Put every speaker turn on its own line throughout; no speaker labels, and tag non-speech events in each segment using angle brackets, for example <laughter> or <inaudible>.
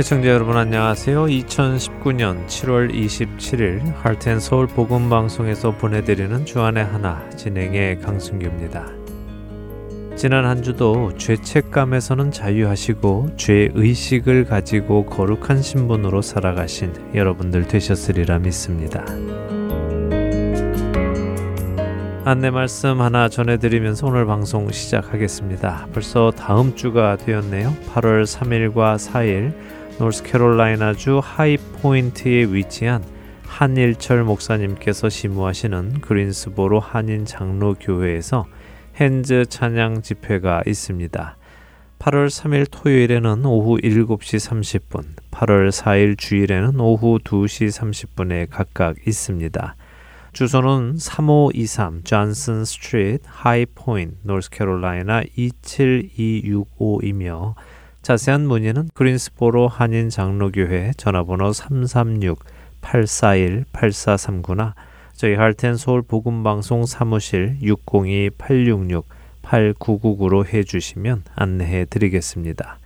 애청자 여러분 안녕하세요. 2019년 7월 27일 할텐 서울 복음 방송에서 보내드리는 주안의 하나 진행의 강승규입니다. 지난 한 주도 죄책감에서는 자유하시고 죄 의식을 가지고 거룩한 신분으로 살아가신 여러분들 되셨으리라 믿습니다. 안내 말씀 하나 전해드리면서 오늘 방송 시작하겠습니다. 벌써 다음 주가 되었네요. 8월 3일과 4일 노스캐롤라이나주 하이포인트에 위치한 한일철 목사님께서 시무하시는 그린스보로 한인 장로교회에서 핸즈 찬양 집회가 있습니다. 8월 3일 토요일에는 오후 7시 30분, 8월 4일 주일에는 오후 2시 30분에 각각 있습니다. 주소는 3523 존슨 스트리트 하이포인트 노스캐롤라이나 27265이며 자세한 문의는 그린스보로 한인 장로교회 전화번호 336-841-8439나 저희 할텐 서울 복음방송 사무실 602-866-8999로 해주시면 안내해 드리겠습니다.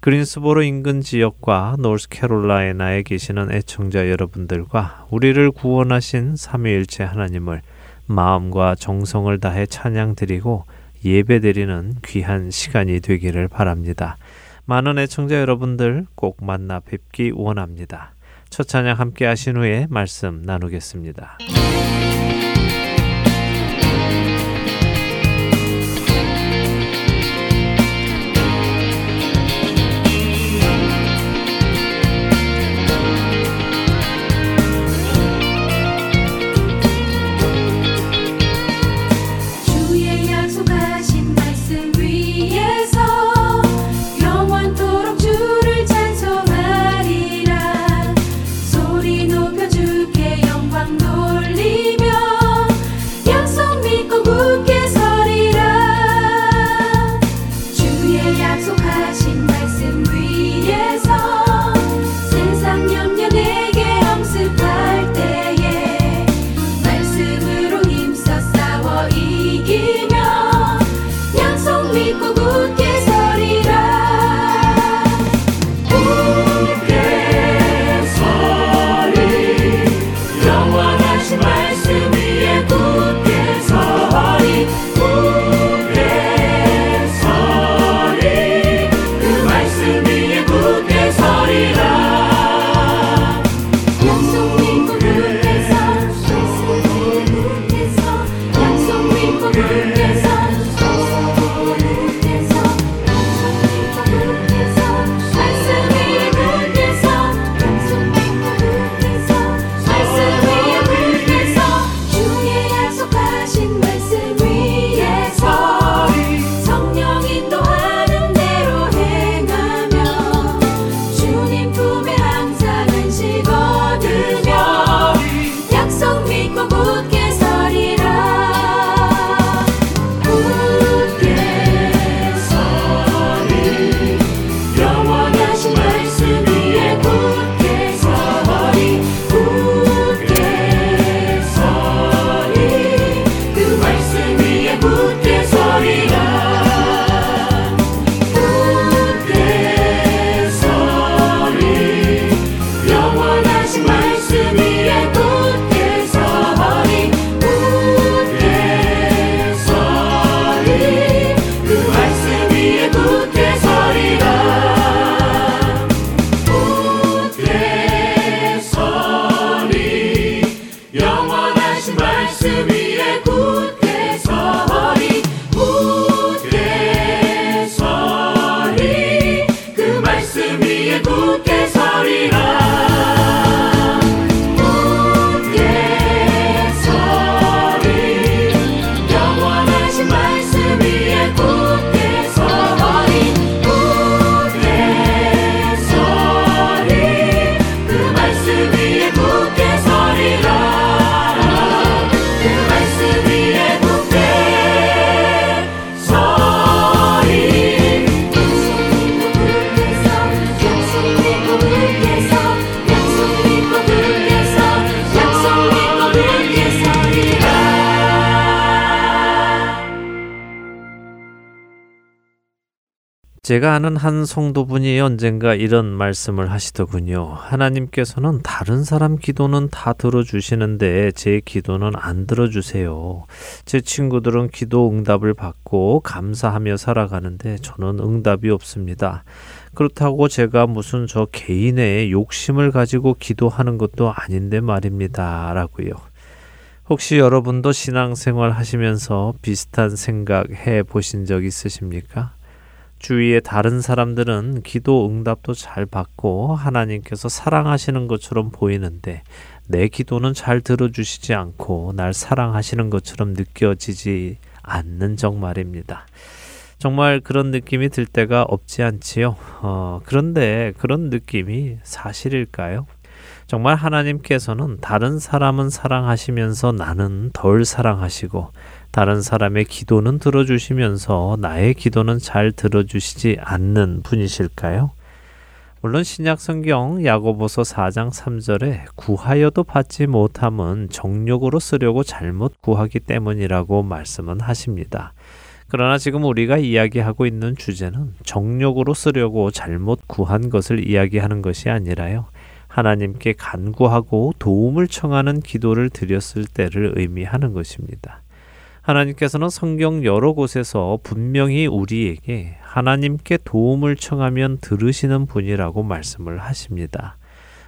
그린스보로 인근 지역과 노스캐롤라이나에 계시는 애청자 여러분들과 우리를 구원하신 삼위일체 하나님을 마음과 정성을 다해 찬양 드리고 예배 드리는 귀한 시간이 되기를 바랍니다. 많은 애청자 여러분들 꼭 만나 뵙기 원합니다. 첫 찬양 함께 하신 후에 말씀 나누겠습니다. 제가 아는 한 성도분이 언젠가 이런 말씀을 하시더군요. 하나님께서는 다른 사람 기도는 다 들어주시는데 제 기도는 안 들어주세요. 제 친구들은 기도 응답을 받고 감사하며 살아가는데 저는 응답이 없습니다. 그렇다고 제가 무슨 저 개인의 욕심을 가지고 기도하는 것도 아닌데 말입니다. 라고요. 혹시 여러분도 신앙생활 하시면서 비슷한 생각 해 보신 적 있으십니까? 주위의 다른 사람들은 기도 응답도 잘 받고 하나님께서 사랑하시는 것처럼 보이는데 내 기도는 잘 들어주시지 않고 날 사랑하시는 것처럼 느껴지지 않는 적 말입니다. 정말 그런 느낌이 들 때가 없지 않지요. 어, 그런데 그런 느낌이 사실일까요? 정말 하나님께서는 다른 사람은 사랑하시면서 나는 덜 사랑하시고 다른 사람의 기도는 들어주시면서 나의 기도는 잘 들어주시지 않는 분이실까요? 물론 신약 성경 야고보서 4장 3절에 구하여도 받지 못함은 정욕으로 쓰려고 잘못 구하기 때문이라고 말씀은 하십니다. 그러나 지금 우리가 이야기하고 있는 주제는 정욕으로 쓰려고 잘못 구한 것을 이야기하는 것이 아니라요. 하나님께 간구하고 도움을 청하는 기도를 드렸을 때를 의미하는 것입니다. 하나님께서는 성경 여러 곳에서 분명히 우리에게 하나님께 도움을 청하면 들으시는 분이라고 말씀을 하십니다.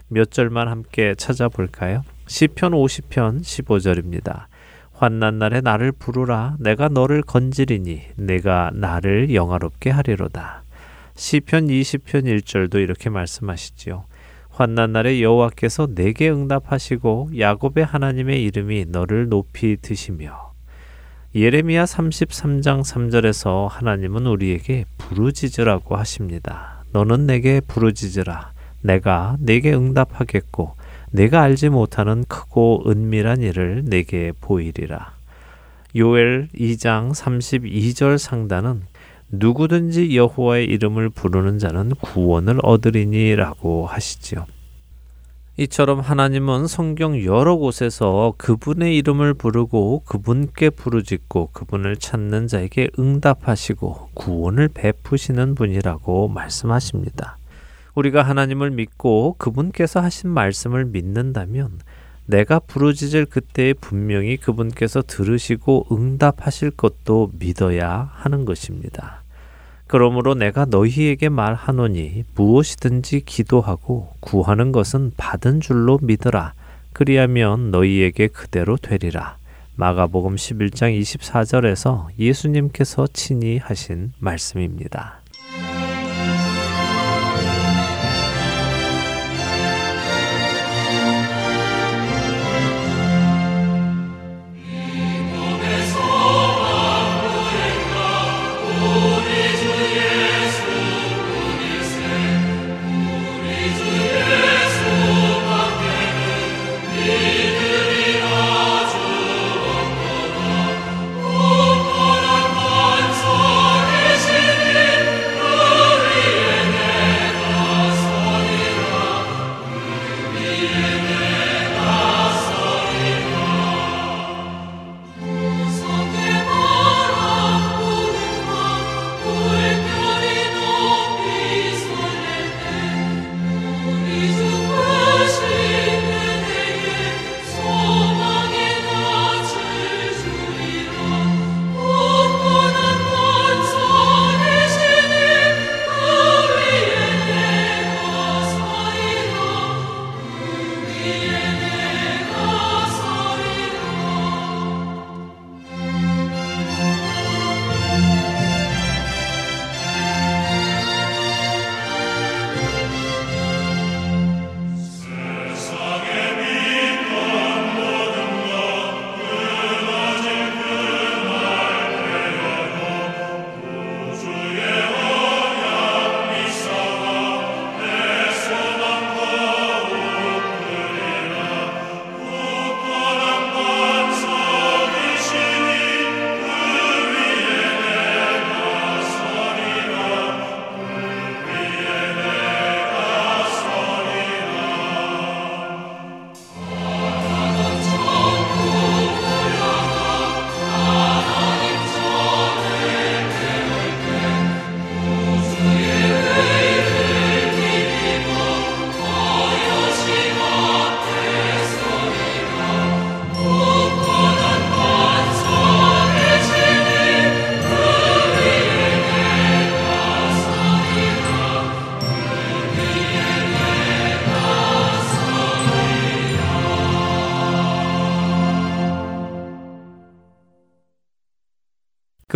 몇 절만 함께 찾아볼까요? 시편 50편 15절입니다. 환난 날에 나를 부르라 내가 너를 건지리니 내가 나를 영화롭게 하리로다. 시편 20편 1절도 이렇게 말씀하시지요. 환난 날에 여호와께서 내게 응답하시고 야곱의 하나님의 이름이 너를 높이 드시며 예레미야 33장 3절에서 하나님은 우리에게 부르짖으라고 하십니다. 너는 내게 부르짖으라. 내가 내게 응답하겠고 내가 알지 못하는 크고 은밀한 일을 내게 보이리라. 요엘 2장 32절 상단은 누구든지 여호와의 이름을 부르는 자는 구원을 얻으리니라고 하시지요. 이처럼 하나님은 성경 여러 곳에서 그분의 이름을 부르고 그분께 부르짖고 그분을 찾는 자에게 응답하시고 구원을 베푸시는 분이라고 말씀하십니다. 우리가 하나님을 믿고 그분께서 하신 말씀을 믿는다면 내가 부르짖을 그때에 분명히 그분께서 들으시고 응답하실 것도 믿어야 하는 것입니다. 그러므로 내가 너희에게 말하노니 무엇이든지 기도하고 구하는 것은 받은 줄로 믿으라. 그리하면 너희에게 그대로 되리라. 마가복음 11장 24절에서 예수님께서 친히 하신 말씀입니다.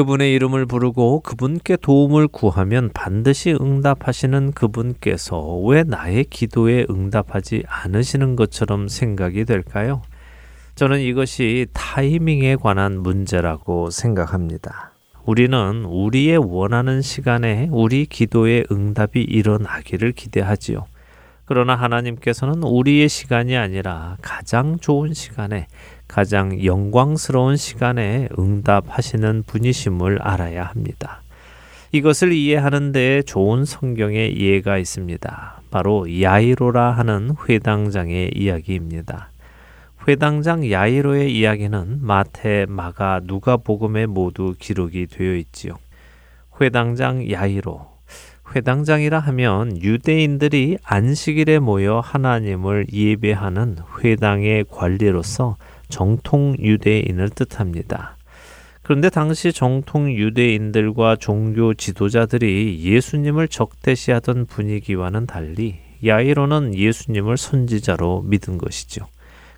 그분의 이름을 부르고 그분께 도움을 구하면 반드시 응답하시는 그분께서 왜 나의 기도에 응답하지 않으시는 것처럼 생각이 될까요? 저는 이것이 타이밍에 관한 문제라고 생각합니다. 우리는 우리의 원하는 시간에 우리 기도의 응답이 일어나기를 기대하지요. 그러나 하나님께서는 우리의 시간이 아니라 가장 좋은 시간에 가장 영광스러운 시간에 응답하시는 분이심을 알아야 합니다. 이것을 이해하는 데 좋은 성경의 예가 있습니다. 바로 야이로라 하는 회당장의 이야기입니다. 회당장 야이로의 이야기는 마태, 마가, 누가복음에 모두 기록이 되어 있지요. 회당장 야이로 회당장이라 하면 유대인들이 안식일에 모여 하나님을 예배하는 회당의 관리로서 정통 유대인을 뜻합니다. 그런데 당시 정통 유대인들과 종교 지도자들이 예수님을 적대시하던 분위기와는 달리 야이로는 예수님을 선지자로 믿은 것이죠.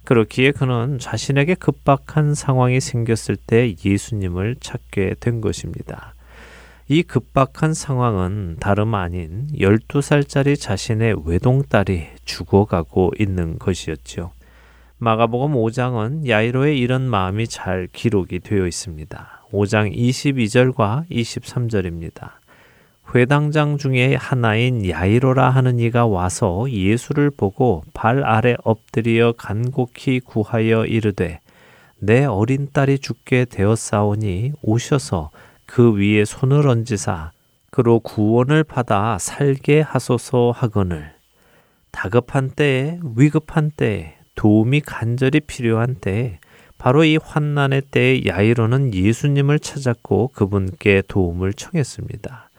그렇기에 그는 자신에게 급박한 상황이 생겼을 때 예수님을 찾게 된 것입니다. 이 급박한 상황은 다름 아닌 12살짜리 자신의 외동딸이 죽어가고 있는 것이었죠. 마가복음 5장은 야이로의 이런 마음이 잘 기록이 되어 있습니다. 5장 22절과 23절입니다. 회당장 중에 하나인 야이로라 하는 이가 와서 예수를 보고 발 아래 엎드려 간곡히 구하여 이르되 내 어린 딸이 죽게 되었사오니 오셔서 그 위에 손을 얹으사 그로 구원을 받아 살게 하소서 하거늘 다급한 때에 위급한 때에 도움이 간절히 필요한 때에 바로 이 환난의 때에 야이로는 예수님을 찾았고 그분께 도움을 청했습니다.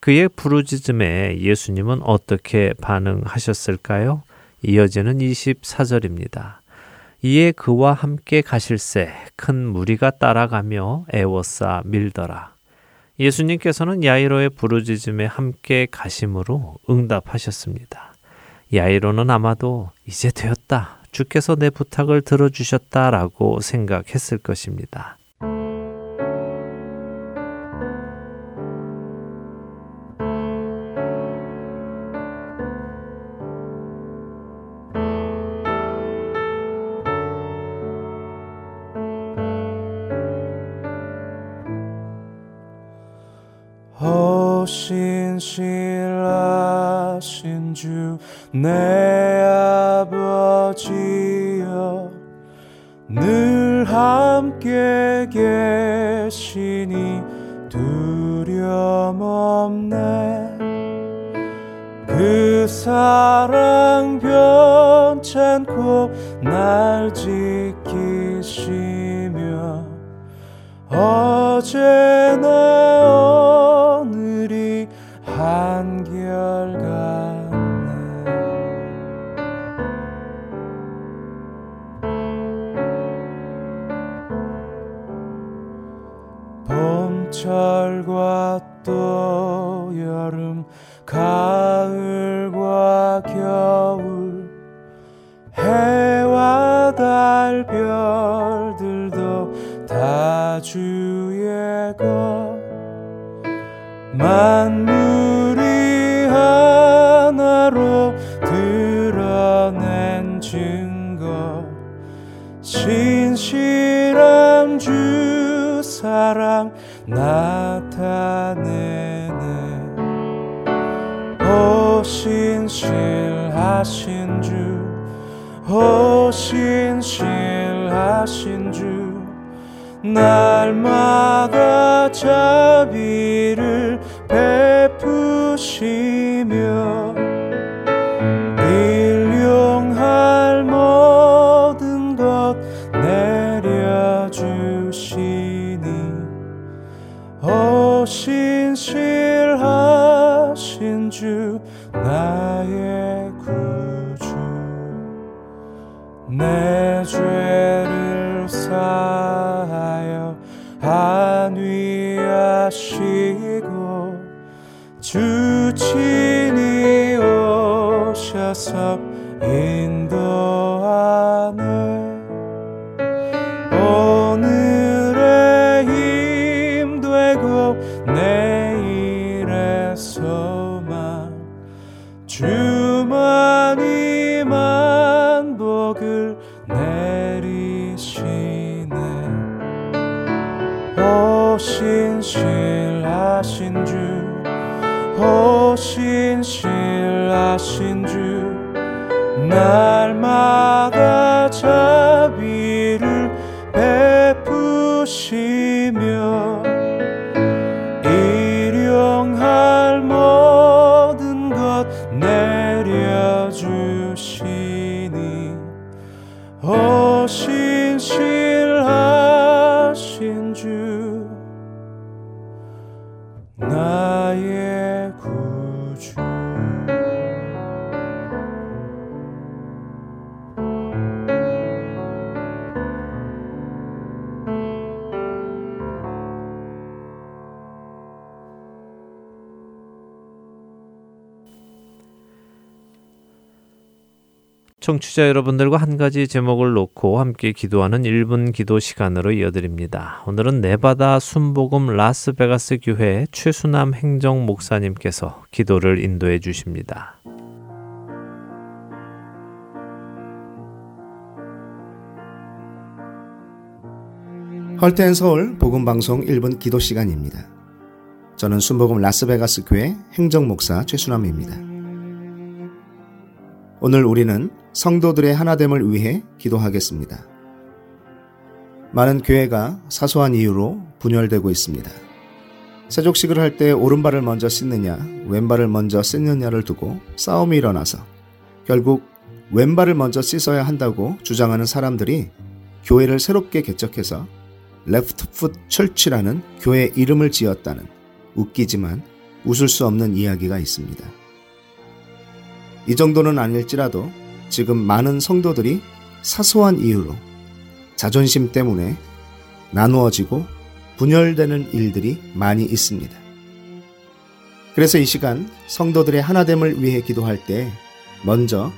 그의 부르짖음에 예수님은 어떻게 반응하셨을까요? 이어지는 24절입니다. 이에 그와 함께 가실새 큰 무리가 따라가며 애워싸 밀더라. 예수님께서는 야이로의 부르짖음에 함께 가심으로 응답하셨습니다. 야이로는 아마도 이제 되었다. 주께서 내 부탁을 들어주셨다라고 생각했을 것입니다.
베
청취자 여러분들과 한 가지 제목을 놓고 함께 기도하는 1분 기도 시간으로 이어드립니다. 오늘은 네바다 순복음 라스베가스 교회 최수남 행정 목사님께서 기도를 인도해 주십니다.
헐텐 서울 복음 방송 1분 기도 시간입니다. 저는 순복음 라스베가스 교회 행정 목사 최수남입니다. 오늘 우리는 성도들의 하나됨을 위해 기도하겠습니다. 많은 교회가 사소한 이유로 분열되고 있습니다. 세족식을 할 때 오른발을 먼저 씻느냐, 왼발을 먼저 씻느냐를 두고 싸움이 일어나서 결국 왼발을 먼저 씻어야 한다고 주장하는 사람들이 교회를 새롭게 개척해서 레프트 풋 철치라는 교회 이름을 지었다는 웃기지만 웃을 수 없는 이야기가 있습니다. 이 정도는 아닐지라도 지금 많은 성도들이 사소한 이유로 자존심 때문에 나누어지고 분열되는 일들이 많이 있습니다. 그래서 이 시간 성도들의 하나됨을 위해 기도할 때 먼저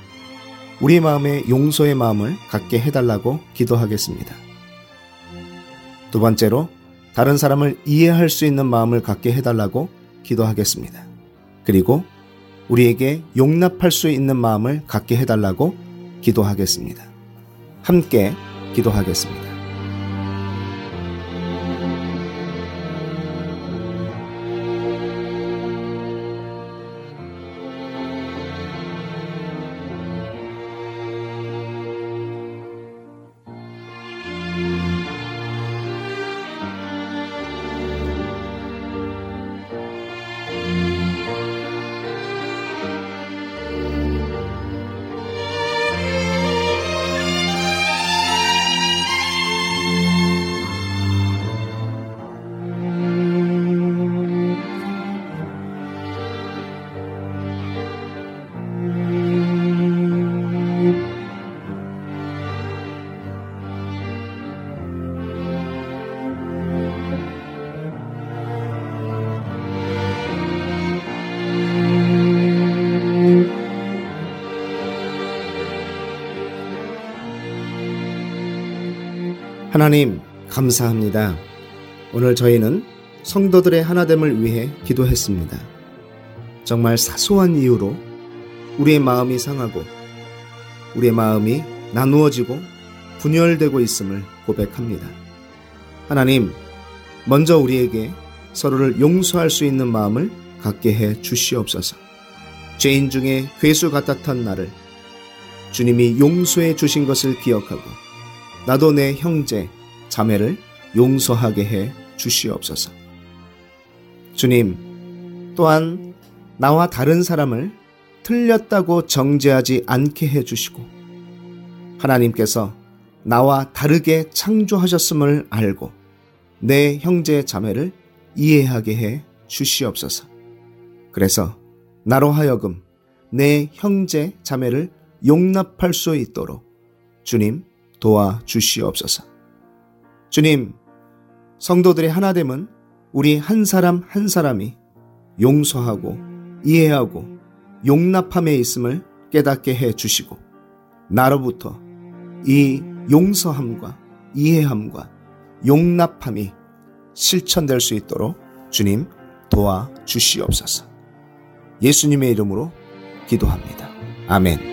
우리 마음에 용서의 마음을 갖게 해달라고 기도하겠습니다. 두 번째로 다른 사람을 이해할 수 있는 마음을 갖게 해달라고 기도하겠습니다. 그리고 우리에게 용납할 수 있는 마음을 갖게 해달라고 기도하겠습니다. 함께 기도하겠습니다. 하나님, 감사합니다. 오늘 저희는 성도들의 하나됨을 위해 기도했습니다. 정말 사소한 이유로 우리의 마음이 상하고 우리의 마음이 나누어지고 분열되고 있음을 고백합니다. 하나님, 먼저 우리에게 서로를 용서할 수 있는 마음을 갖게 해 주시옵소서. 죄인 중에 괴수 같았던 나를 주님이 용서해 주신 것을 기억하고 나도 내 형제, 자매를 용서하게 해 주시옵소서. 주님, 또한 나와 다른 사람을 틀렸다고 정죄하지 않게 해 주시고, 하나님께서 나와 다르게 창조하셨음을 알고, 내 형제 자매를 이해하게 해 주시옵소서. 그래서 나로 하여금 내 형제 자매를 용납할 수 있도록 주님 도와 주시옵소서. 주님, 성도들의 하나됨은 우리 한 사람 한 사람이 용서하고 이해하고 용납함에 있음을 깨닫게 해 주시고 나로부터 이 용서함과 이해함과 용납함이 실천될 수 있도록 주님 도와 주시옵소서. 예수님의 이름으로 기도합니다. 아멘.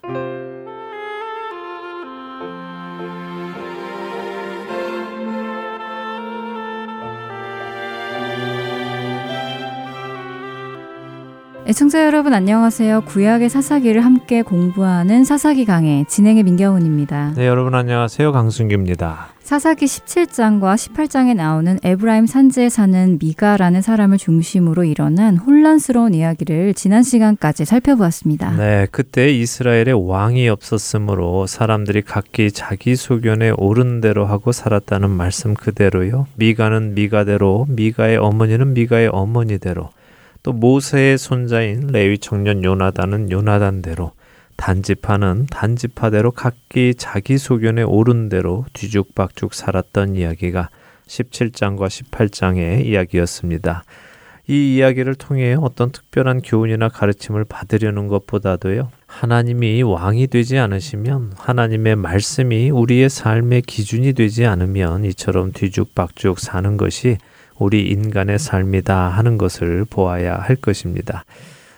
애청자 여러분 안녕하세요. 구약의 사사기를 함께 공부하는 사사기 강의 진행의 민경훈입니다.
네, 여러분 안녕하세요. 강순기입니다.
사사기 17장과 18장에 나오는 에브라임 산지에 사는 미가라는 사람을 중심으로 일어난 혼란스러운 이야기를 지난 시간까지 살펴보았습니다.
네, 그때 이스라엘에 왕이 없었으므로 사람들이 각기 자기 소견에 옳은 대로 하고 살았다는 말씀 그대로요. 미가는 미가대로, 미가의 어머니는 미가의 어머니대로, 또 모세의 손자인 레위 청년 요나단은 요나단대로 단지파는 단지파대로 각기 자기 소견에 옳은 대로 뒤죽박죽 살았던 이야기가 17장과 18장의 이야기였습니다. 이 이야기를 통해 어떤 특별한 교훈이나 가르침을 받으려는 것보다도요, 하나님이 왕이 되지 않으시면 하나님의 말씀이 우리의 삶의 기준이 되지 않으면 이처럼 뒤죽박죽 사는 것이 우리 인간의 삶이다 하는 것을 보아야 할 것입니다.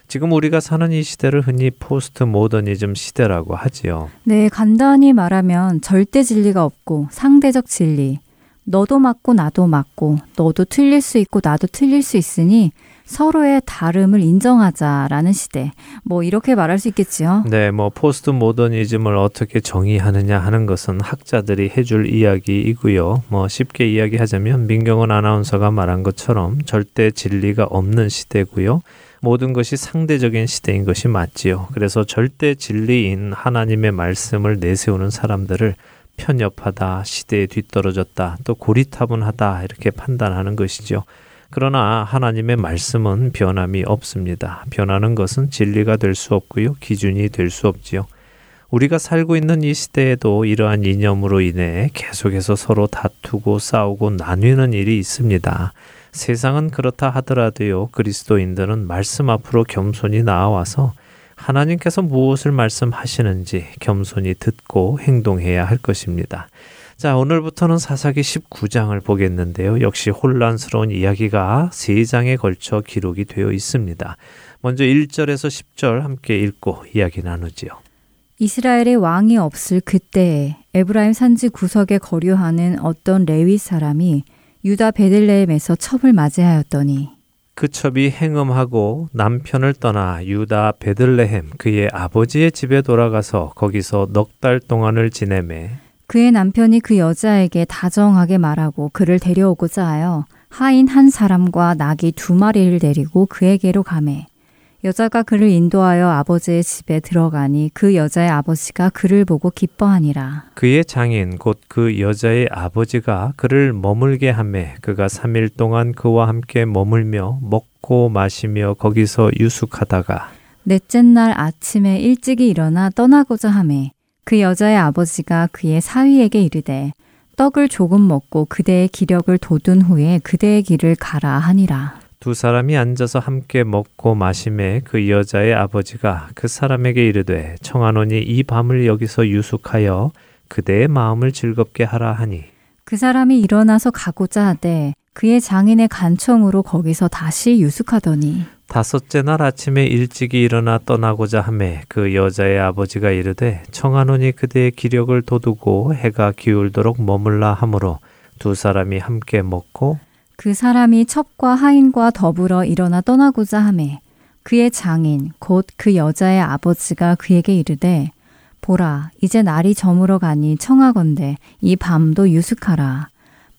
지금 우리가 사는 이 시대를 흔히 포스트 모더니즘 시대라고 하지요.
네, 간단히 말하면 절대 진리가 없고 상대적 진리. 너도 맞고 나도 맞고 너도 틀릴 수 있고 나도 틀릴 수 있으니 서로의 다름을 인정하자라는 시대. 뭐 이렇게 말할 수 있겠지요.
네, 뭐 포스트 모더니즘을 어떻게 정의하느냐 하는 것은 학자들이 해줄 이야기이고요. 뭐 쉽게 이야기하자면 민경원 아나운서가 말한 것처럼 절대 진리가 없는 시대고요. 모든 것이 상대적인 시대인 것이 맞지요. 그래서 절대 진리인 하나님의 말씀을 내세우는 사람들을 편협하다, 시대에 뒤떨어졌다, 또 고리타분하다 이렇게 판단하는 것이죠. 그러나 하나님의 말씀은 변함이 없습니다. 변하는 것은 진리가 될 수 없고요. 기준이 될 수 없지요. 우리가 살고 있는 이 시대에도 이러한 이념으로 인해 계속해서 서로 다투고 싸우고 나뉘는 일이 있습니다. 세상은 그렇다 하더라도요, 그리스도인들은 말씀 앞으로 겸손히 나와서 하나님께서 무엇을 말씀하시는지 겸손히 듣고 행동해야 할 것입니다. 자, 오늘부터는 사사기 19장을 보겠는데요. 역시 혼란스러운 이야기가 3장에 걸쳐 기록이 되어 있습니다. 먼저 1절에서 10절 함께 읽고 이야기 나누지요.
이스라엘의 왕이 없을 그때에 에브라임 산지 구석에 거류하는 어떤 레위 사람이 유다 베들레헴에서 첩을 맞이하였더니
그 첩이 행음하고 남편을 떠나 유다 베들레헴 그의 아버지의 집에 돌아가서 거기서 넉 달 동안을 지내매
그의 남편이 그 여자에게 다정하게 말하고 그를 데려오고자 하여 하인 한 사람과 나귀 두 마리를 데리고 그에게로 가매 여자가 그를 인도하여 아버지의 집에 들어가니 그 여자의 아버지가 그를 보고 기뻐하니라.
그의 장인 곧 그 여자의 아버지가 그를 머물게 하매 그가 3일 동안 그와 함께 머물며 먹고 마시며 거기서 유숙하다가
넷째 날 아침에 일찍이 일어나 떠나고자 하매 그 여자의 아버지가 그의 사위에게 이르되 떡을 조금 먹고 그대의 기력을 돋운 후에 그대의 길을 가라 하니라.
두 사람이 앉아서 함께 먹고 마심에 그 여자의 아버지가 그 사람에게 이르되 청하노니 이 밤을 여기서 유숙하여 그대의 마음을 즐겁게 하라 하니
그 사람이 일어나서 가고자 하되 그의 장인의 간청으로 거기서 다시 유숙하더니
다섯째 날 아침에 일찍이 일어나 떠나고자 하매 그 여자의 아버지가 이르되 청하노니 그대의 기력을 돋우고 해가 기울도록 머물라 하므로 두 사람이 함께 먹고
그 사람이 첩과 하인과 더불어 일어나 떠나고자 하매 그의 장인 곧 그 여자의 아버지가 그에게 이르되 보라 이제 날이 저물어 가니 청하건대 이 밤도 유숙하라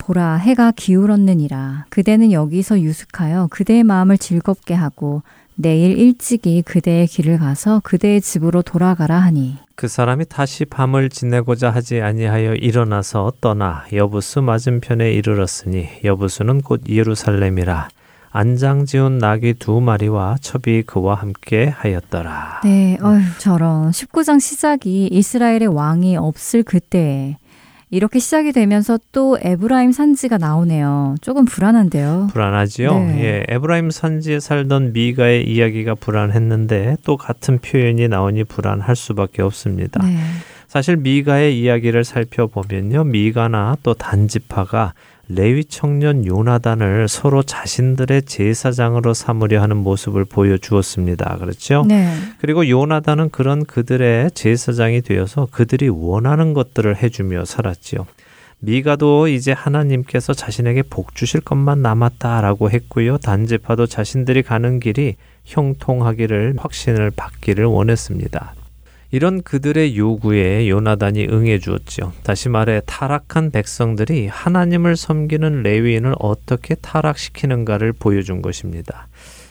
보라 해가 기울었느니라. 그대는 여기서 유숙하여 그대의 마음을 즐겁게 하고 내일 일찍이 그대의 길을 가서 그대의 집으로 돌아가라 하니.
그 사람이 다시 밤을 지내고자 하지 아니하여 일어나서 떠나 여부수 맞은편에 이르렀으니 여부수는 곧 예루살렘이라. 안장 지운 낙이 두 마리와 첩이 그와 함께 하였더라.
네, 어휴 저런. 19장 시작이 이스라엘의 왕이 없을 그때에 이렇게 시작이 되면서 또 에브라임 산지가 나오네요. 조금 불안한데요.
불안하지요.
네.
예, 에브라임 산지에 살던 미가의 이야기가 불안했는데 또 같은 표현이 나오니 불안할 수밖에 없습니다.
네.
사실 미가의 이야기를 살펴보면요. 미가나 또 단지파가 레위 청년 요나단을 서로 자신들의 제사장으로 삼으려 하는 모습을 보여주었습니다. 그렇죠?
네.
그리고 요나단은 그런 그들의 제사장이 되어서 그들이 원하는 것들을 해주며 살았지요. 미가도 이제 하나님께서 자신에게 복 주실 것만 남았다라고 했고요. 단지파도 자신들이 가는 길이 형통하기를 확신을 받기를 원했습니다. 이런 그들의 요구에 요나단이 응해 주었지요. 다시 말해 타락한 백성들이 하나님을 섬기는 레위인을 어떻게 타락시키는가를 보여준 것입니다.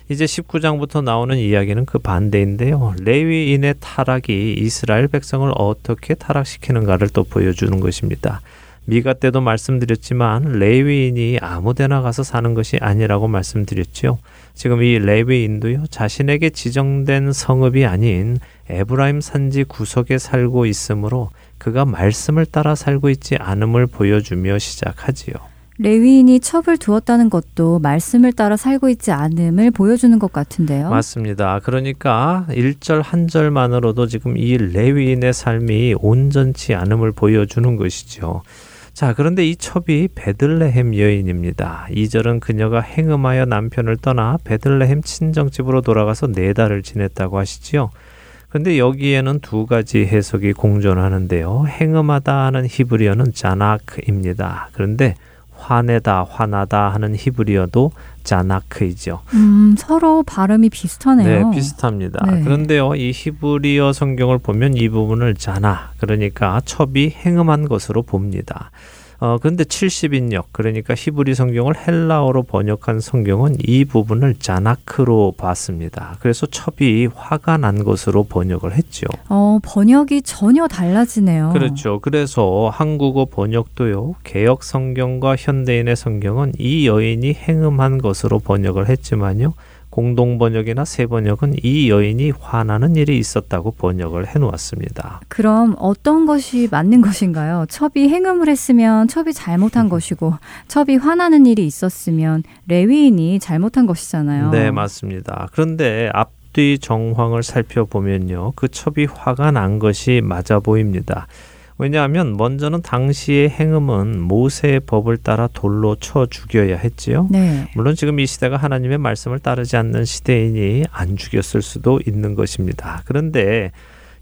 이제 19장부터 나오는 이야기는 그 반대인데요. 레위인의 타락이 이스라엘 백성을 어떻게 타락시키는가를 또 보여주는 것입니다. 미가 때도 말씀드렸지만 레위인이 아무데나 가서 사는 것이 아니라고 말씀드렸죠. 지금 이 레위인도요 자신에게 지정된 성읍이 아닌 에브라임 산지 구석에 살고 있으므로 그가 말씀을 따라 살고 있지 않음을 보여주며 시작하지요.
레위인이 첩을 두었다는 것도 말씀을 따라 살고 있지 않음을 보여주는 것 같은데요.
맞습니다. 그러니까 1절 한 절만으로도 지금 이 레위인의 삶이 온전치 않음을 보여주는 것이죠. 자, 그런데 이 첩이 베들레헴 여인입니다. 2절은 그녀가 행음하여 남편을 떠나 베들레헴 친정집으로 돌아가서 네 달을 지냈다고 하시지요. 근데 여기에는 두 가지 해석이 공존하는데요. 행음하다 하는 히브리어는 자나크입니다. 그런데 화내다, 화나다 하는 히브리어도 자나크이죠.
음, 서로 발음이 비슷하네요.
네, 비슷합니다.
네.
그런데요, 이 히브리어 성경을 보면 이 부분을 자나, 그러니까 첩이 행음한 것으로 봅니다. 어, 그런데 70인역, 그러니까 히브리 성경을 헬라어로 번역한 성경은 이 부분을 자나크로 봤습니다. 그래서 첩이 화가 난 것으로 번역을 했죠.
어, 번역이 전혀 달라지네요.
그렇죠. 그래서 한국어 번역도요, 개혁 성경과 현대인의 성경은 이 여인이 행음한 것으로 번역을 했지만요, 공동 번역이나 새 번역은 이 여인이 화나는 일이 있었다고 번역을 해 놓았습니다.
그럼 어떤 것이 맞는 것인가요? 첩이 행음을 했으면 첩이 잘못한 것이고 첩이 화나는 일이 있었으면 레위인이 잘못한 것이잖아요.
네, 맞습니다. 그런데 앞 뒤 정황을 살펴보면요. 그 첩이 화가 난 것이 맞아 보입니다. 왜냐하면 먼저는 당시의 행음은 모세의 법을 따라 돌로 쳐 죽여야 했지요.
네.
물론 지금 이 시대가 하나님의 말씀을 따르지 않는 시대이니 안 죽였을 수도 있는 것입니다. 그런데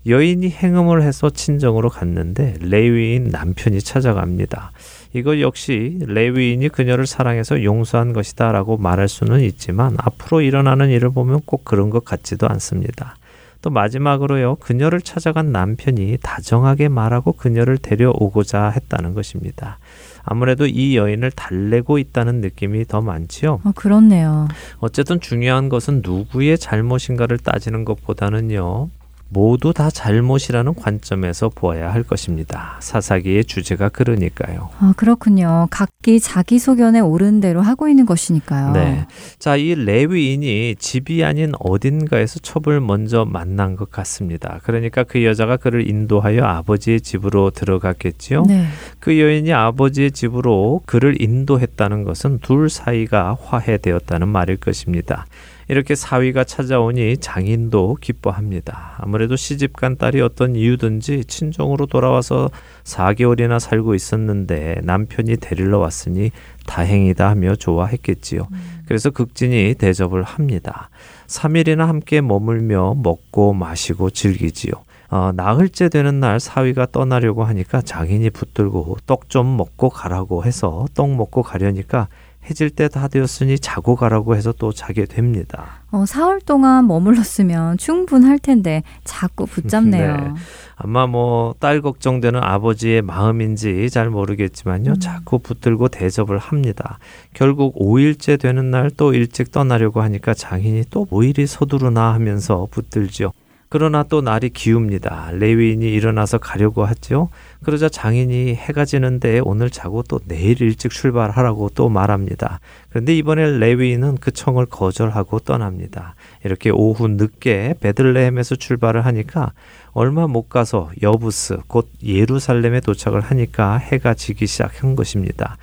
여인이 행음을 해서 친정으로 갔는데 레위인 남편이 찾아갑니다. 이거 역시 레위인이 그녀를 사랑해서 용서한 것이다라고 말할 수는 있지만 앞으로 일어나는 일을 보면 꼭 그런 것 같지도 않습니다. 또 마지막으로요, 그녀를 찾아간 남편이 다정하게 말하고 그녀를 데려오고자 했다는 것입니다. 아무래도 이 여인을 달래고 있다는 느낌이 더 많지요.
어, 그렇네요.
어쨌든 중요한 것은 누구의 잘못인가를 따지는 것보다는요. 모두 다 잘못이라는 관점에서 보아야 할 것입니다. 사사기의 주제가 그러니까요.
아, 그렇군요. 각기 자기 소견에 옳은 대로 하고 있는 것이니까요.
네. 자, 이 레위인이 집이 아닌 어딘가에서 첩을 먼저 만난 것 같습니다. 그러니까 그 여자가 그를 인도하여 아버지의 집으로 들어갔겠지요.
네.
그 여인이 아버지의 집으로 그를 인도했다는 것은 둘 사이가 화해되었다는 말일 것입니다. 이렇게 사위가 찾아오니 장인도 기뻐합니다. 아무래도 시집간 딸이 어떤 이유든지 친정으로 돌아와서 4개월이나 살고 있었는데 남편이 데리러 왔으니 다행이다 하며 좋아했겠지요. 그래서 극진이 대접을 합니다. 3일이나 함께 머물며 먹고 마시고 즐기지요. 어, 나흘째 되는 날 사위가 떠나려고 하니까 장인이 붙들고 떡 좀 먹고 가라고 해서 떡 먹고 가려니까 해질 때 다 되었으니 자고 가라고 해서 또 자게 됩니다.
어, 사흘 동안 머물렀으면 충분할 텐데 자꾸 붙잡네요.
네. 아마 뭐 딸 걱정되는 아버지의 마음인지 잘 모르겠지만요.
음.
자꾸 붙들고 대접을 합니다. 결국 5일째 되는 날 또 일찍 떠나려고 하니까 장인이 또뭐 이리 서두르나 하면서 붙들죠. 그러나 또 날이 기웁니다. 레위인이 일어나서 가려고 하죠. 그러자 장인이 해가 지는데 오늘 자고 또 내일 일찍 출발하라고 또 말합니다. 그런데 이번에 레위인은 그 청을 거절하고 떠납니다. 이렇게 오후 늦게 베들레헴에서 출발을 하니까 얼마 못 가서 여부스 곧 예루살렘에 도착을 하니까 해가 지기 시작한 것입니다.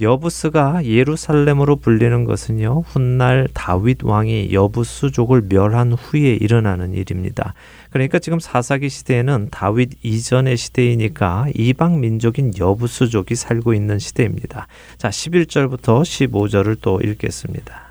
여부스가 예루살렘으로 불리는 것은요, 훗날 다윗 왕이 여부스족을 멸한 후에 일어나는 일입니다. 그러니까 지금 사사기 시대에는 다윗 이전의 시대이니까 이방 민족인 여부스족이 살고 있는 시대입니다. 자, 11절부터 15절을 또 읽겠습니다.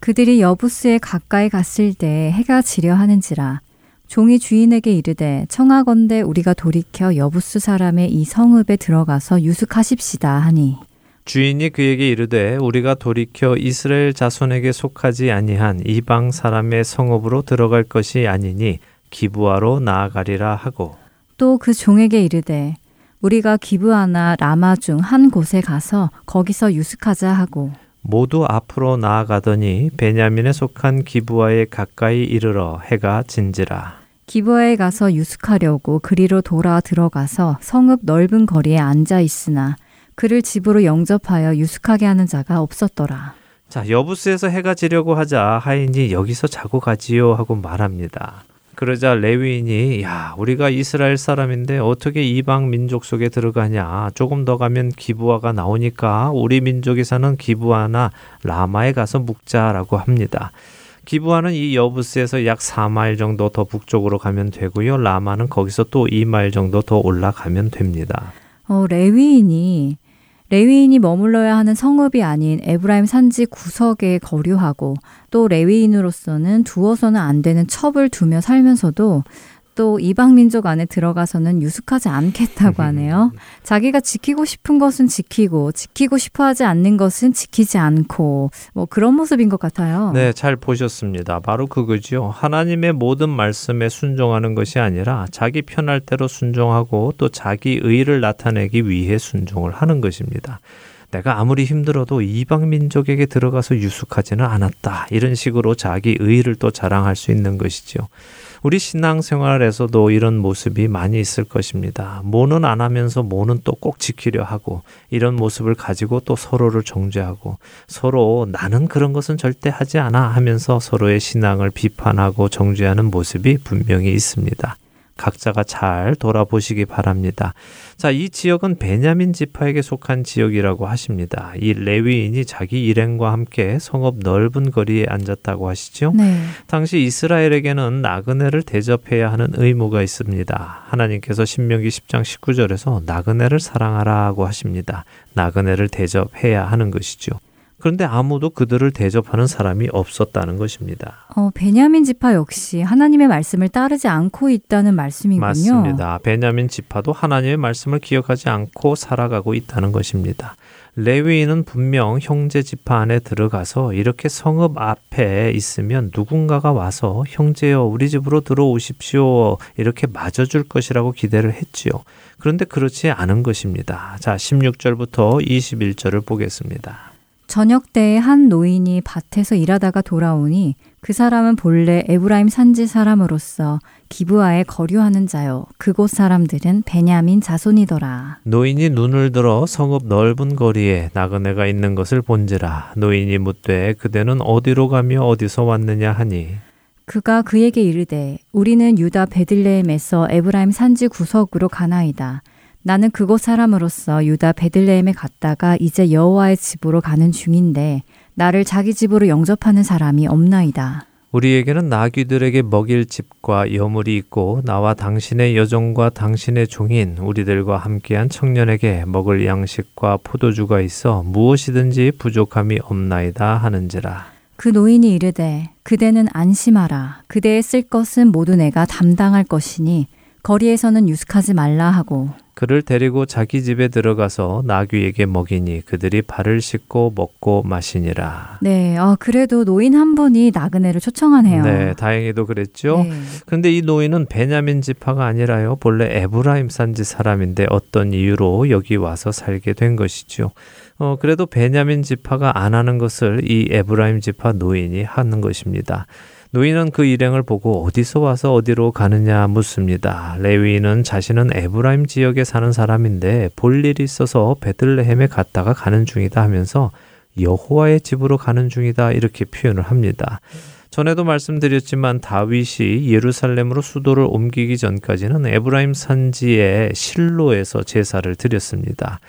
그들이 여부스에 가까이 갔을 때 해가 지려 하는지라 종이 주인에게 이르되 청하건대 우리가 돌이켜 여부스 사람의 이 성읍에 들어가서 유숙하십시다 하니
주인이 그에게 이르되 우리가 돌이켜 이스라엘 자손에게 속하지 아니한 이방 사람의 성읍으로 들어갈 것이 아니니 기부하러 나아가리라 하고.
또 그 종에게 이르되 우리가 기브아나 라마 중 한 곳에 가서 거기서 유숙하자 하고.
모두 앞으로 나아가더니 베냐민에 속한 기부아에 가까이 이르러 해가 진지라.
기브아에 가서 유숙하려고 그리로 돌아 들어가서 성읍 넓은 거리에 앉아 있으나 그를 집으로 영접하여 유숙하게 하는 자가 없었더라.
자 여부스에서 해가 지려고 하자 하인이 여기서 자고 가지요 하고 말합니다. 그러자 레위인이 야 우리가 이스라엘 사람인데 어떻게 이방 민족 속에 들어가냐 조금 더 가면 기부아가 나오니까 우리 민족이 사는 기부아나 라마에 가서 묵자라고 합니다. 기부아는 이 여부스에서 약 4마일 정도 더 북쪽으로 가면 되고요. 라마는 거기서 또 2마일 정도 더 올라가면 됩니다.
어, 레위인이 레위인이 머물러야 하는 성읍이 아닌 에브라임 산지 구석에 거류하고 또 레위인으로서는 두어서는 안 되는 첩을 두며 살면서도 또 이방 민족 안에 들어가서는 유숙하지 않겠다고 하네요. <laughs> 자기가 지키고 싶은 것은 지키고 지키고 싶어 하지 않는 것은 지키지 않고 뭐 그런 모습인 것 같아요.
네, 잘 보셨습니다. 바로 그거죠. 하나님의 모든 말씀에 순종하는 것이 아니라 자기 편할 대로 순종하고 또 자기 의를 나타내기 위해 순종을 하는 것입니다. 내가 아무리 힘들어도 이방 민족에게 들어가서 유숙하지는 않았다. 이런 식으로 자기 의를 또 자랑할 수 있는 것이죠. 우리 신앙생활에서도 이런 모습이 많이 있을 것입니다. 뭐는 안 하면서 뭐는 또 꼭 지키려 하고 이런 모습을 가지고 또 서로를 정죄하고 서로 나는 그런 것은 절대 하지 않아 하면서 서로의 신앙을 비판하고 정죄하는 모습이 분명히 있습니다. 각자가 잘 돌아보시기 바랍니다. 자, 이 지역은 베냐민 지파에게 속한 지역이라고 하십니다. 이 레위인이 자기 일행과 함께 성읍 넓은 거리에 앉았다고 하시죠.
네.
당시 이스라엘에게는 나그네를 대접해야 하는 의무가 있습니다. 하나님께서 신명기 10장 19절에서 나그네를 사랑하라고 하십니다. 나그네를 대접해야 하는 것이죠. 그런데 아무도 그들을 대접하는 사람이 없었다는 것입니다.
어, 베냐민 지파 역시 하나님의 말씀을 따르지 않고 있다는 말씀이군요.
맞습니다. 베냐민 지파도 하나님의 말씀을 기억하지 않고 살아가고 있다는 것입니다. 레위인은 분명 형제 지파 안에 들어가서 이렇게 성읍 앞에 있으면 누군가가 와서 형제여 우리 집으로 들어오십시오 이렇게 맞아줄 것이라고 기대를 했지요. 그런데 그렇지 않은 것입니다. 자, 16절부터 21절을 보겠습니다.
저녁 때에 한 노인이 밭에서 일하다가 돌아오니 그 사람은 본래 에브라임 산지 사람으로서 기브아에 거류하는 자요. 그곳 사람들은 베냐민 자손이더라.
노인이 눈을 들어 성읍 넓은 거리에 나그네가 있는 것을 본지라 노인이 묻되 그대는 어디로 가며 어디서 왔느냐 하니
그가 그에게 이르되 우리는 유다 베들레헴에서 에브라임 산지 구석으로 가나이다. 나는 그곳 사람으로서 유다 베들레헴에 갔다가 이제 여호와의 집으로 가는 중인데 나를 자기 집으로 영접하는 사람이 없나이다.
우리에게는 나귀들에게 먹일 집과 여물이 있고 나와 당신의 여종과 당신의 종인 우리들과 함께한 청년에게 먹을 양식과 포도주가 있어 무엇이든지 부족함이 없나이다 하는지라.
그 노인이 이르되 그대는 안심하라 그대의 쓸 것은 모두 내가 담당할 것이니 거리에서는 유숙하지 말라 하고
그를 데리고 자기 집에 들어가서 나귀에게 먹이니 그들이 발을 씻고 먹고 마시니라.
네, 어, 그래도 노인 한 분이 나그네를 초청하네요.
네, 다행히도 그랬죠.
네.
그런데 이 노인은 베냐민 지파가 아니라요. 본래 에브라임 산지 사람인데 어떤 이유로 여기 와서 살게 된 것이죠. 어, 그래도 베냐민 지파가 안 하는 것을 이 에브라임 지파 노인이 하는 것입니다. 노인은 그 일행을 보고 어디서 와서 어디로 가느냐 묻습니다. 레위인은 자신은 에브라임 지역에 사는 사람인데 볼 일이 있어서 베들레헴에 갔다가 가는 중이다 하면서 여호와의 집으로 가는 중이다 이렇게 표현을 합니다. 전에도 말씀드렸지만 다윗이 예루살렘으로 수도를 옮기기 전까지는 에브라임 산지의 실로에서 제사를 드렸습니다.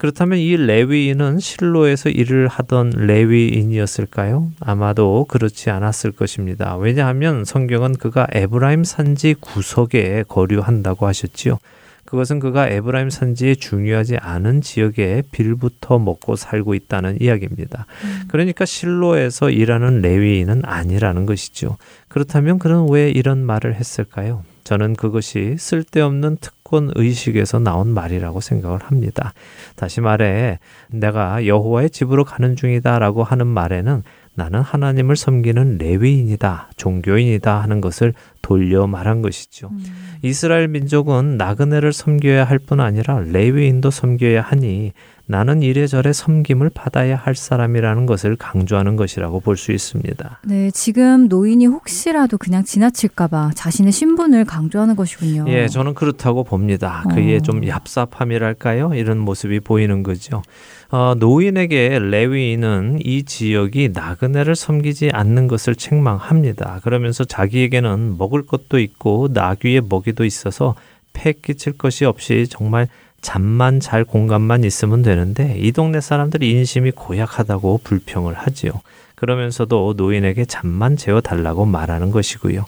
그렇다면 이 레위인은 실로에서 일을 하던 레위인이었을까요? 아마도 그렇지 않았을 것입니다. 왜냐하면 성경은 그가 에브라임 산지 구석에 거류한다고 하셨지요. 그것은 그가 에브라임 산지에 중요하지 않은 지역에 빌붙어 먹고 살고 있다는 이야기입니다. 그러니까 실로에서 일하는 레위인은 아니라는 것이죠. 그렇다면 그는 왜 이런 말을 했을까요? 저는 그것이 쓸데없는 특권 의식에서 나온 말이라고 생각을 합니다. 다시 말해 내가 여호와의 집으로 가는 중이다라고 하는 말에는 나는 하나님을 섬기는 레위인이다, 종교인이다 하는 것을 돌려 말한 것이죠. 음. 이스라엘 민족은 나그네를 섬겨야 할 뿐 아니라 레위인도 섬겨야 하니 나는 이래저래 섬김을 받아야 할 사람이라는 것을 강조하는 것이라고 볼 수 있습니다.
네, 지금 노인이 혹시라도 그냥 지나칠까봐 자신의 신분을 강조하는 것이군요.
예, 저는 그렇다고 봅니다. 그의 어. 좀 얍삽함이랄까요? 이런 모습이 보이는 거죠. 어, 노인에게 레위인은 이 지역이 나그네를 섬기지 않는 것을 책망합니다. 그러면서 자기에게는 먹을 것도 있고 나귀의 먹이도 있어서 패 끼칠 것이 없이 정말 잠만 잘 공간만 있으면 되는데 이 동네 사람들이 인심이 고약하다고 불평을 하지요. 그러면서도 노인에게 잠만 재워 달라고 말하는 것이고요.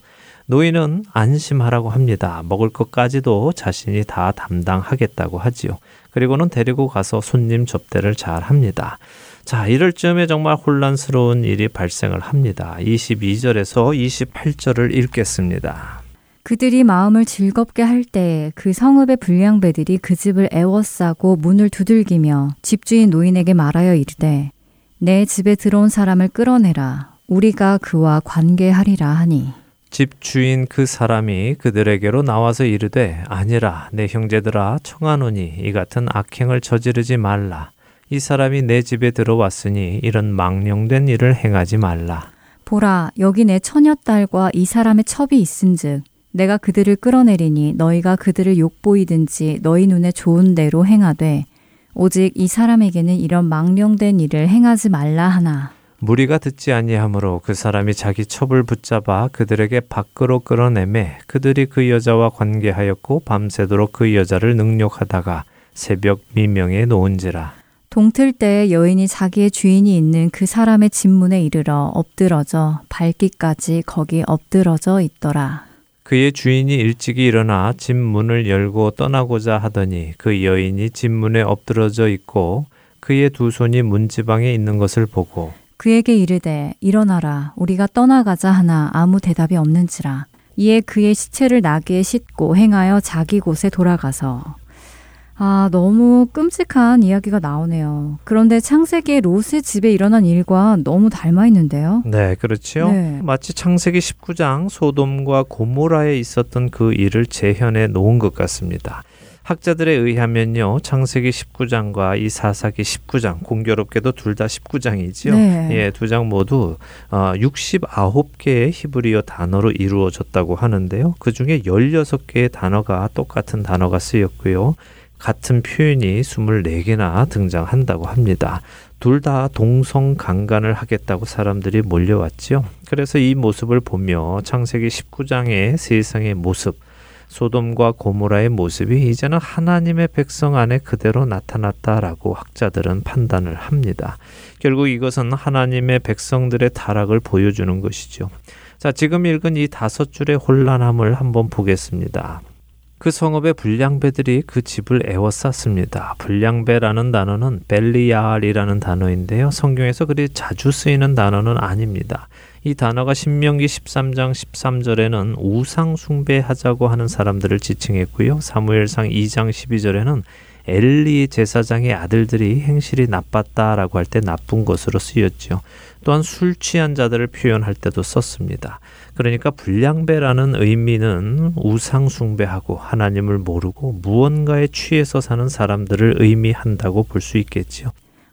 노인은 안심하라고 합니다. 먹을 것까지도 자신이 다 담당하겠다고 하지요. 그리고는 데리고 가서 손님 접대를 잘 합니다. 자, 이럴 즈음에 정말 혼란스러운 일이 발생을 합니다. 22절에서 28절을 읽겠습니다.
그들이 마음을 즐겁게 할때그 성읍의 불량배들이 그 집을 애워싸고 문을 두들기며 집주인 노인에게 말하여 이르되 내 집에 들어온 사람을 끌어내라. 우리가 그와 관계하리라 하니.
집주인 그 사람이 그들에게로 나와서 이르되 아니라 내 형제들아 청하노니 이 같은 악행을 저지르지 말라. 이 사람이 내 집에 들어왔으니 이런 망령된 일을 행하지 말라.
보라 여기 내 처녀딸과 이 사람의 첩이 있은즉 내가 그들을 끌어내리니 너희가 그들을 욕보이든지 너희 눈에 좋은 대로 행하되 오직 이 사람에게는 이런 망령된 일을 행하지 말라 하나.
무리가 듣지 아니하므로 그 사람이 자기 첩을 붙잡아 그들에게 밖으로 끌어내매 그들이 그 여자와 관계하였고 밤새도록 그 여자를 능욕하다가 새벽 미명에 놓은지라.
동틀 때 여인이 자기의 주인이 있는 그 사람의 집문에 이르러 엎드러져 발기까지 거기 엎드러져 있더라.
그의 주인이 일찍이 일어나 집 문을 열고 떠나고자 하더니 그 여인이 집 문에 엎드러져 있고 그의 두 손이 문지방에 있는 것을 보고
그에게 이르되 일어나라. 우리가 떠나가자 하나 아무 대답이 없는지라. 이에 그의 시체를 나귀에 싣고 행하여 자기 곳에 돌아가서 아, 너무 끔찍한 이야기가 나오네요. 그런데 창세기 롯의 집에 일어난 일과 너무 닮아 있는데요.
네, 그렇죠. 네. 마치 창세기 19장 소돔과 고모라에 있었던 그 일을 재현해 놓은 것 같습니다. 학자들에 의하면요, 창세기 19장과 이 사사기 19장, 공교롭게도 둘 다 19장이지요. 네. 예, 두 장 모두 어, 69개의 히브리어 단어로 이루어졌다고 하는데요. 그 중에 16개의 단어가 똑같은 단어가 쓰였고요. 같은 표현이 24개나 등장한다고 합니다. 둘 다 동성 강간을 하겠다고 사람들이 몰려왔죠. 그래서 이 모습을 보며 창세기 19장의 세상의 모습, 소돔과 고모라의 모습이 이제는 하나님의 백성 안에 그대로 나타났다라고 학자들은 판단을 합니다. 결국 이것은 하나님의 백성들의 타락을 보여주는 것이죠. 자, 지금 읽은 이 다섯 줄의 혼란함을 한번 보겠습니다. 그 성읍의 불량배들이 그 집을 에워쌌습니다. 불량배라는 단어는 벨리알이라는 단어인데요. 성경에서 그리 자주 쓰이는 단어는 아닙니다. 이 단어가 신명기 13장 13절에는 우상 숭배하자고 하는 사람들을 지칭했고요. 사무엘상 2장 12절에는 엘리 제사장의 아들들이 행실이 나빴다라고 할 때 나쁜 것으로 쓰였죠. 또한 술 취한 자들을 표현할 때도 썼습니다. 그러니까 불량배라는 의미는 우상 숭배하고 하나님을 모르고 무언가에 취해서 사는 사람들을 의미한다고 볼 수 있겠지요.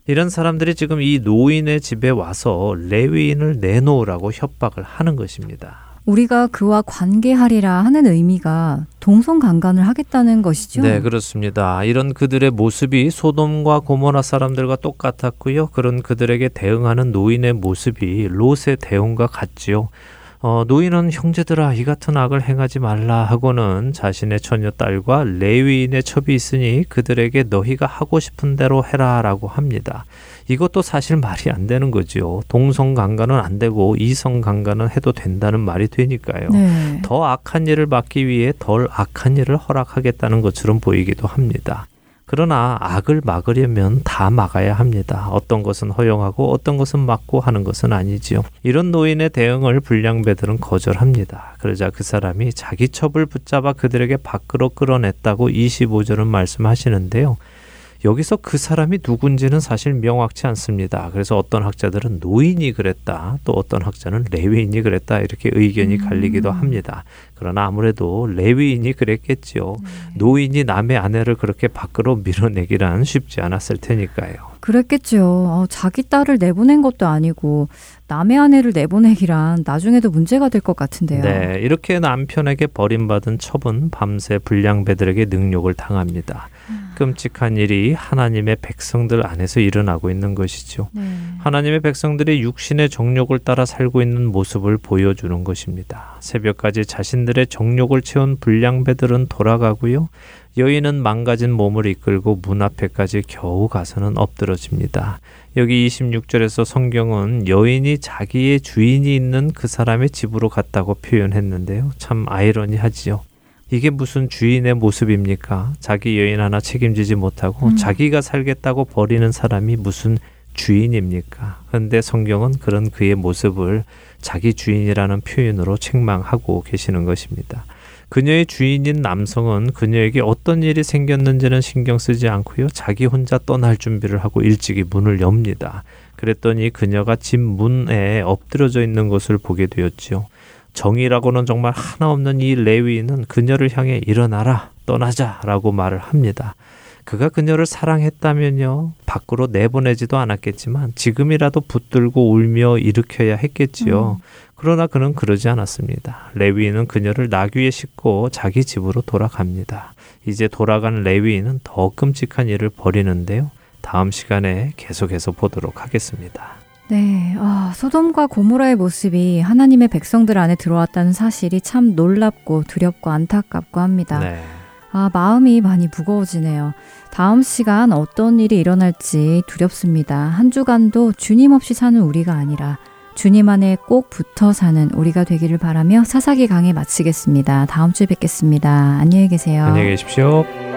이런 사람들이 지금 이 노인의 집에 와서 레위인을 내놓으라고 협박을 하는 것입니다.
우리가 그와 관계하리라 하는 의미가 동성강간을 하겠다는 것이죠.
네, 그렇습니다. 이런 그들의 모습이 소돔과 고모라 사람들과 똑같았고요. 그런 그들에게 대응하는 노인의 모습이 롯의 대응과 같지요. 어, 노인은 형제들아 이 같은 악을 행하지 말라 하고는 자신의 처녀 딸과 레위인의 첩이 있으니 그들에게 너희가 하고 싶은 대로 해라라고 합니다. 이것도 사실 말이 안 되는 거죠. 동성 강간은 안 되고 이성 강간은 해도 된다는 말이 되니까요. 네. 더 악한 일을 막기 위해 덜 악한 일을 허락하겠다는 것처럼 보이기도 합니다. 그러나 악을 막으려면 다 막아야 합니다. 어떤 것은 허용하고 어떤 것은 막고 하는 것은 아니지요. 이런 노인의 대응을 불량배들은 거절합니다. 그러자 그 사람이 자기 첩을 붙잡아 그들에게 밖으로 끌어냈다고 25절은 말씀하시는데요. 여기서 그 사람이 누군지는 사실 명확치 않습니다. 그래서 어떤 학자들은 노인이 그랬다, 또 어떤 학자는 레위인이 그랬다 이렇게 의견이 음. 갈리기도 합니다. 그러나 아무래도 레위인이 그랬겠지요. 네. 노인이 남의 아내를 그렇게 밖으로 밀어내기란 쉽지 않았을 테니까요.
그랬겠죠. 어, 자기 딸을 내보낸 것도 아니고 남의 아내를 내보내기란 나중에도 문제가 될 것 같은데요.
네, 이렇게 남편에게 버림받은 첩은 밤새 불량배들에게 능욕을 당합니다. 끔찍한 일이 하나님의 백성들 안에서 일어나고 있는 것이죠. 네. 하나님의 백성들이 육신의 정욕을 따라 살고 있는 모습을 보여주는 것입니다. 새벽까지 자신들의 정욕을 채운 불량배들은 돌아가고요. 여인은 망가진 몸을 이끌고 문 앞에까지 겨우 가서는 엎드러집니다. 여기 26절에서 성경은 여인이 자기의 주인이 있는 그 사람의 집으로 갔다고 표현했는데요. 참 아이러니하지요. 이게 무슨 주인의 모습입니까? 자기 여인 하나 책임지지 못하고 음. 자기가 살겠다고 버리는 사람이 무슨 주인입니까? 그런데 성경은 그런 그의 모습을 자기 주인이라는 표현으로 책망하고 계시는 것입니다. 그녀의 주인인 남성은 그녀에게 어떤 일이 생겼는지는 신경 쓰지 않고요. 자기 혼자 떠날 준비를 하고 일찍이 문을 엽니다. 그랬더니 그녀가 집 문에 엎드려져 있는 것을 보게 되었지요. 정의라고는 정말 하나 없는 이 레위인은 그녀를 향해 일어나라 떠나자라고 말을 합니다. 그가 그녀를 사랑했다면요 밖으로 내보내지도 않았겠지만 지금이라도 붙들고 울며 일으켜야 했겠지요. 음. 그러나 그는 그러지 않았습니다. 레위인은 그녀를 나귀에 싣고 자기 집으로 돌아갑니다. 이제 돌아간 레위인은 더 끔찍한 일을 벌이는데요. 다음 시간에 계속해서 보도록 하겠습니다.
네, 아, 소돔과 고모라의 모습이 하나님의 백성들 안에 들어왔다는 사실이 참 놀랍고 두렵고 안타깝고 합니다. 네. 아, 마음이 많이 무거워지네요. 다음 시간 어떤 일이 일어날지 두렵습니다. 한 주간도 주님 없이 사는 우리가 아니라 주님 안에 꼭 붙어 사는 우리가 되기를 바라며 사사기 강의 마치겠습니다. 다음 주에 뵙겠습니다. 안녕히 계세요.
안녕히 계십시오.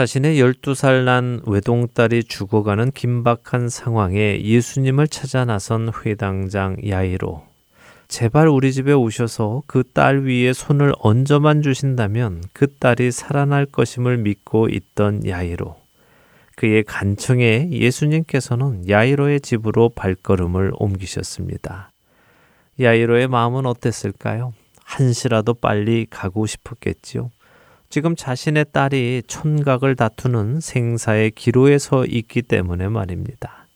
자신의 12살 난 외동딸이 죽어가는 긴박한 상황에 예수님을 찾아 나선 회당장 야이로. 제발 우리 집에 오셔서 그 딸 위에 손을 얹어만 주신다면 그 딸이 살아날 것임을 믿고 있던 야이로. 그의 간청에 예수님께서는 야이로의 집으로 발걸음을 옮기셨습니다. 야이로의 마음은 어땠을까요? 한시라도 빨리 가고 싶었겠지요. 지금 자신의 딸이 촌각을 다투는 생사의 기로에 서 있기 때문에 말입니다.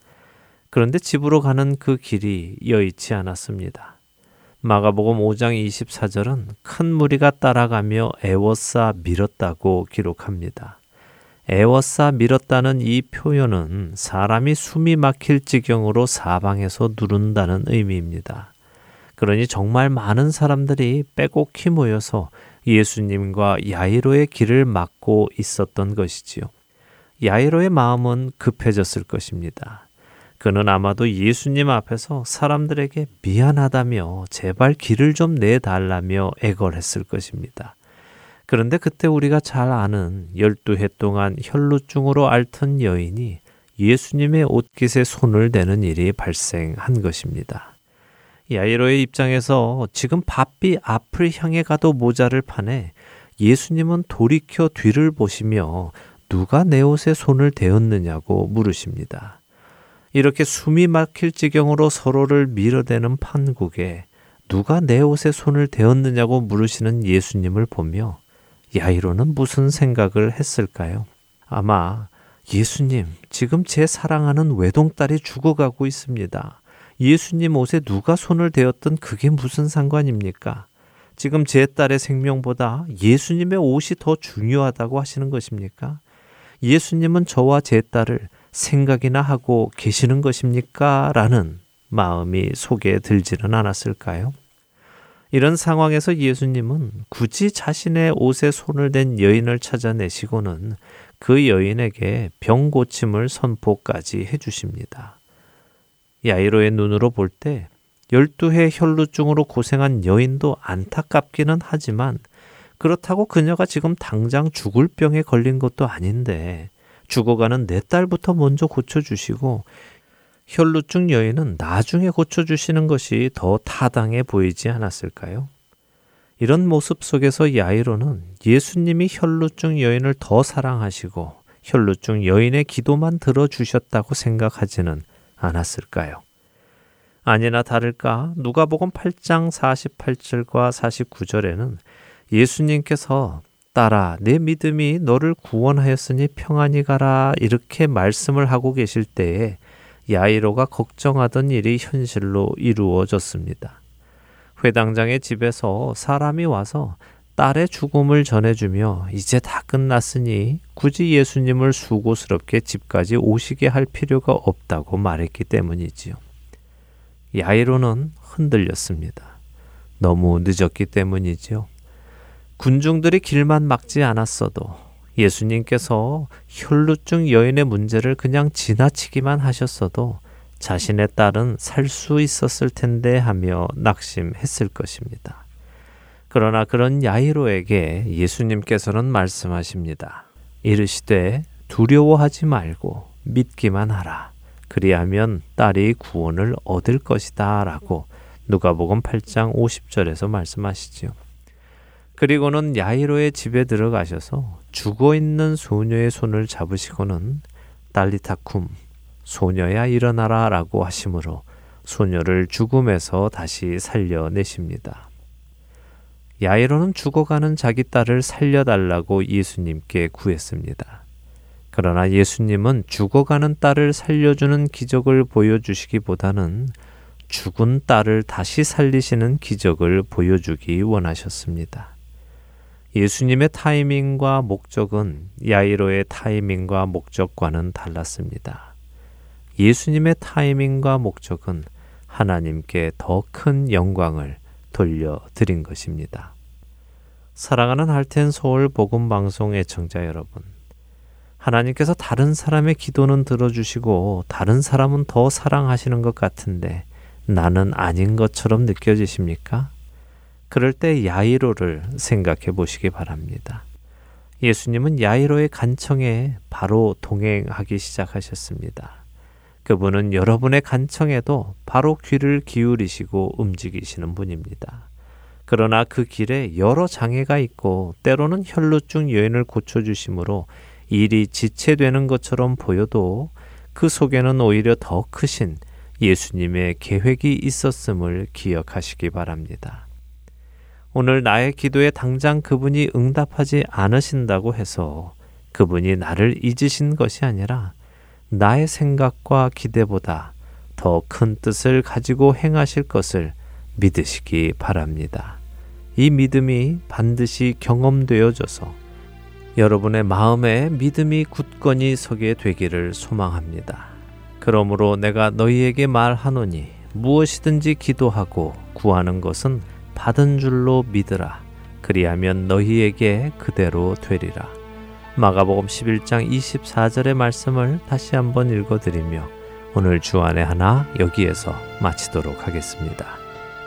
그런데 집으로 가는 그 길이 여의치 않았습니다. 마가복음 5장 24절은 큰 무리가 따라가며 애워싸 밀었다고 기록합니다. 애워싸 밀었다는 이 표현은 사람이 숨이 막힐 지경으로 사방에서 누른다는 의미입니다. 그러니 정말 많은 사람들이 빼곡히 모여서 예수님과 야이로의 길을 막고 있었던 것이지요. 야이로의 마음은 급해졌을 것입니다. 그는 아마도 예수님 앞에서 사람들에게 미안하다며 제발 길을 좀 내달라며 애걸했을 것입니다. 그런데 그때 우리가 잘 아는 12해 동안 혈루증으로 앓던 여인이 예수님의 옷깃에 손을 대는 일이 발생한 것입니다. 야이로의 입장에서 지금 바삐 앞을 향해 가도 모자를 파내 예수님은 돌이켜 뒤를 보시며 누가 내 옷에 손을 대었느냐고 물으십니다. 이렇게 숨이 막힐 지경으로 서로를 밀어대는 판국에 누가 내 옷에 손을 대었느냐고 물으시는 예수님을 보며 야이로는 무슨 생각을 했을까요? 아마 예수님, 지금 제 사랑하는 외동딸이 죽어가고 있습니다. 예수님 옷에 누가 손을 대었든 그게 무슨 상관입니까? 지금 제 딸의 생명보다 예수님의 옷이 더 중요하다고 하시는 것입니까? 예수님은 저와 제 딸을 생각이나 하고 계시는 것입니까? 라는 마음이 속에 들지는 않았을까요? 이런 상황에서 예수님은 굳이 자신의 옷에 손을 댄 여인을 찾아내시고는 그 여인에게 병 고침을 선포까지 해주십니다. 야이로의 눈으로 볼때 12해 혈루증으로 고생한 여인도 안타깝기는 하지만 그렇다고 그녀가 지금 당장 죽을 병에 걸린 것도 아닌데 죽어가는 내 딸부터 먼저 고쳐주시고 혈루증 여인은 나중에 고쳐주시는 것이 더 타당해 보이지 않았을까요? 이런 모습 속에서 야이로는 예수님이 혈루증 여인을 더 사랑하시고 혈루증 여인의 기도만 들어주셨다고 생각하지는 않았을까요? 아니나 다를까 누가복음 8장 48절과 49절에는 예수님께서 딸아 내 믿음이 너를 구원하였으니 평안히 가라 이렇게 말씀을 하고 계실 때에 야이로가 걱정하던 일이 현실로 이루어졌습니다. 회당장의 집에서 사람이 와서 딸의 죽음을 전해주며 이제 다 끝났으니 굳이 예수님을 수고스럽게 집까지 오시게 할 필요가 없다고 말했기 때문이지요. 야이로는 흔들렸습니다. 너무 늦었기 때문이지요. 군중들이 길만 막지 않았어도 예수님께서 혈루증 여인의 문제를 그냥 지나치기만 하셨어도 자신의 딸은 살 수 있었을 텐데 하며 낙심했을 것입니다. 그러나 그런 야이로에게 예수님께서는 말씀하십니다. 이르시되 두려워하지 말고 믿기만 하라. 그리하면 딸이 구원을 얻을 것이다. 라고 누가복음 8장 50절에서 말씀하시지요. 그리고는 야이로의 집에 들어가셔서 죽어 있는 소녀의 손을 잡으시고는 딸리타쿰 소녀야 일어나라 라고 하시므로 소녀를 죽음에서 다시 살려내십니다. 야이로는 죽어가는 자기 딸을 살려달라고 예수님께 구했습니다. 그러나 예수님은 죽어가는 딸을 살려주는 기적을 보여주시기보다는 죽은 딸을 다시 살리시는 기적을 보여주기 원하셨습니다. 예수님의 타이밍과 목적은 야이로의 타이밍과 목적과는 달랐습니다. 예수님의 타이밍과 목적은 하나님께 더 큰 영광을 돌려드린 것입니다. 사랑하는 할텐 서울 복음 방송 애청자 여러분. 하나님께서 다른 사람의 기도는 들어주시고 다른 사람은 더 사랑하시는 것 같은데 나는 아닌 것처럼 느껴지십니까? 그럴 때 야이로를 생각해 보시기 바랍니다.
예수님은 야이로의 간청에 바로 동행하기 시작하셨습니다. 그분은 여러분의 간청에도 바로 귀를 기울이시고 움직이시는 분입니다. 그러나 그 길에 여러 장애가 있고 때로는 혈루증 여인을 고쳐주심으로 일이 지체되는 것처럼 보여도 그 속에는 오히려 더 크신 예수님의 계획이 있었음을 기억하시기 바랍니다. 오늘 나의 기도에 당장 그분이 응답하지 않으신다고 해서 그분이 나를 잊으신 것이 아니라 나의 생각과 기대보다 더 큰 뜻을 가지고 행하실 것을 믿으시기 바랍니다. 이 믿음이 반드시 경험되어져서 여러분의 마음에 믿음이 굳건히 서게 되기를 소망합니다. 그러므로 내가 너희에게 말하노니 무엇이든지 기도하고 구하는 것은 받은 줄로 믿으라. 그리하면 너희에게 그대로 되리라. 마가복음 11장 24절의 말씀을 다시 한번 읽어드리며 오늘 주안의 하나 여기에서 마치도록 하겠습니다.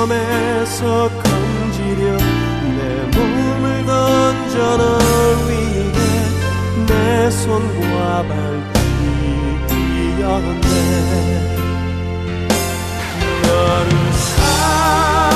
위험에서 건지려 내 몸을 던져 널 위해 내 손과 발이 뛰었네 너를 사랑